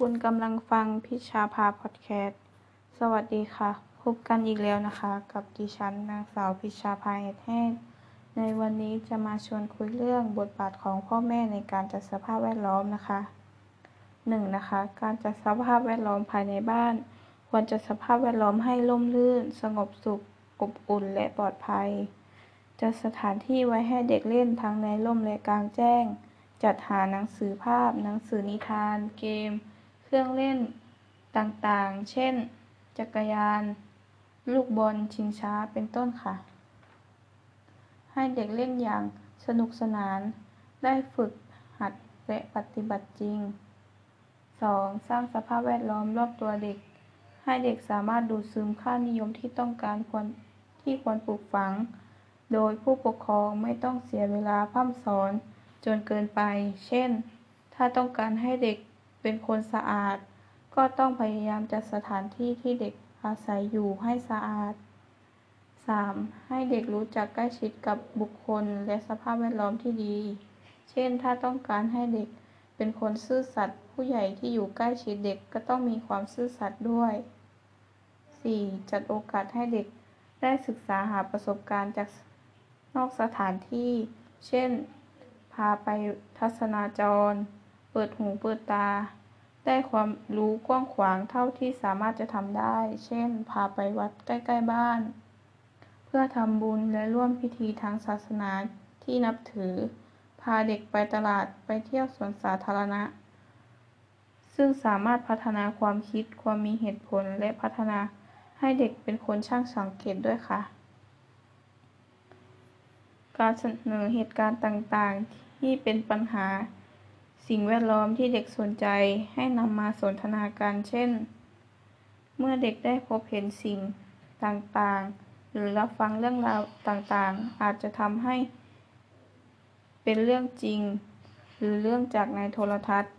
คุณกำลังฟังพิชาภาพอดแคสต์ สวัสดีค่ะ พบกันอีกแล้วนะคะ กับดิฉันนางสาวพิชาภาเอ็ดแห้งในวันนี้จะมาชวนคุยเรื่องบทบาทของพ่อแม่ในการจัดสภาพแวดล้อมนะคะหนึ่งนะคะ การจัดสภาพแวดล้อมภายในบ้าน ควรจัดสภาพแวดล้อมให้ร่มรื่น สงบสุข อบอุ่นและปลอดภัย จัดสถานที่ไว้ให้เด็กเล่นทั้งในร่มและกลางแจ้ง จัดหาหนังสือภาพ หนังสือนิทาน เกม เครื่องเล่นต่างๆ เช่น จักรยาน ลูกบอล ชิงช้า เป็นต้นค่ะ ให้เด็กเล่นอย่างสนุกสนาน ได้ฝึกหัดและปฏิบัติจริง 2. สร้างสภาพแวดล้อมรอบตัวเด็ก ให้เด็กสามารถดูดซึมค่านิยมที่ต้องการควรที่ควรปลูกฝัง โดยผู้ปกครองไม่ต้องเสียเวลาพร่ำสอนจนเกินไป เช่น ถ้าต้องการให้เด็ก เป็นคนสะอาด ก็ต้องพยายามจัดสถานที่ที่เด็กอาศัยอยู่ให้สะอาด 3. ให้เด็กรู้จักใกล้ชิดกับบุคคลและสภาพแวดล้อมที่ดี เช่น ถ้าต้องการให้เด็กเป็นคนซื่อสัตย์ผู้ใหญ่ที่อยู่ใกล้ชิดเด็กก็ต้องมีความซื่อสัตย์ด้วย 4. จัดโอกาสให้เด็กได้ศึกษาหาประสบการณ์จากนอกสถานที่ เช่น พาไปทัศนาจร เปิดหูเปิดตา ได้ความรู้กว้างขวางเท่าที่สามารถจะทำได้ เช่น พาไปวัดใกล้ๆบ้าน เพื่อทำบุญและร่วมพิธีทางศาสนาที่นับถือ พาเด็กไปตลาดไปเที่ยวสวนสาธารณะ ซึ่งสามารถพัฒนาความคิดความมีเหตุผลและพัฒนาให้เด็กเป็นคนช่างสังเกตด้วยค่ะ การเสนอเหตุการณ์ต่างๆ ที่เป็นปัญหา สิ่งแวดล้อมที่เด็กสนใจให้นำมาสนทนากันเช่น เมื่อเด็กได้พบเห็นสิ่งต่างๆ หรือรับฟังเรื่องราวต่างๆ อาจจะทำให้ เป็นเรื่องจริง หรือเรื่องจากในโทรทัศน์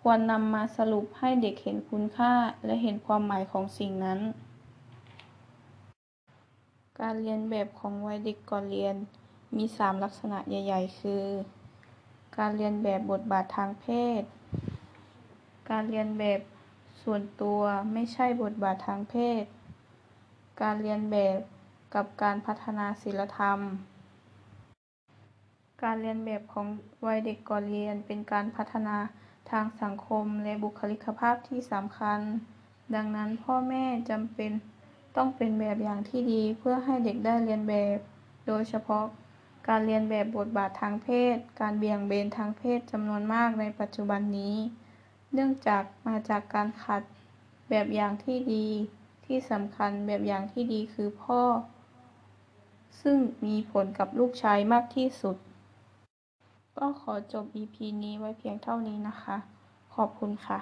ควรนำมาสรุปให้เด็กเห็นคุณค่าและเห็นความหมายของสิ่งนั้น การเรียนแบบของวัยเด็กก่อนเรียนมี 3 ลักษณะใหญ่ ๆ คือ การเรียนแบบบทบาททางเพศ การเรียนแบบส่วนตัวไม่ใช่บทบาททางเพศ การเรียนแบบกับการพัฒนาศีลธรรม การเรียนแบบของวัยเด็กก่อนเรียนเป็นการพัฒนาทางสังคมและบุคลิกภาพที่สำคัญ ดังนั้นพ่อแม่จำเป็นต้องเป็นแบบอย่างที่ดีเพื่อให้เด็กได้เรียนแบบ โดยเฉพาะ การเรียนแบบบทบาททางเพศ การเบี่ยงเบนทางเพศจำนวนมากในปัจจุบันนี้ เนื่องจากมาจากการขาดแบบอย่างที่ดี ที่สำคัญแบบอย่างที่ดีคือพ่อ ซึ่งมีผลกับลูกชายมากที่สุด ก็ขอจบ EP นี้ไว้เพียงเท่านี้นะคะ ขอบคุณค่ะ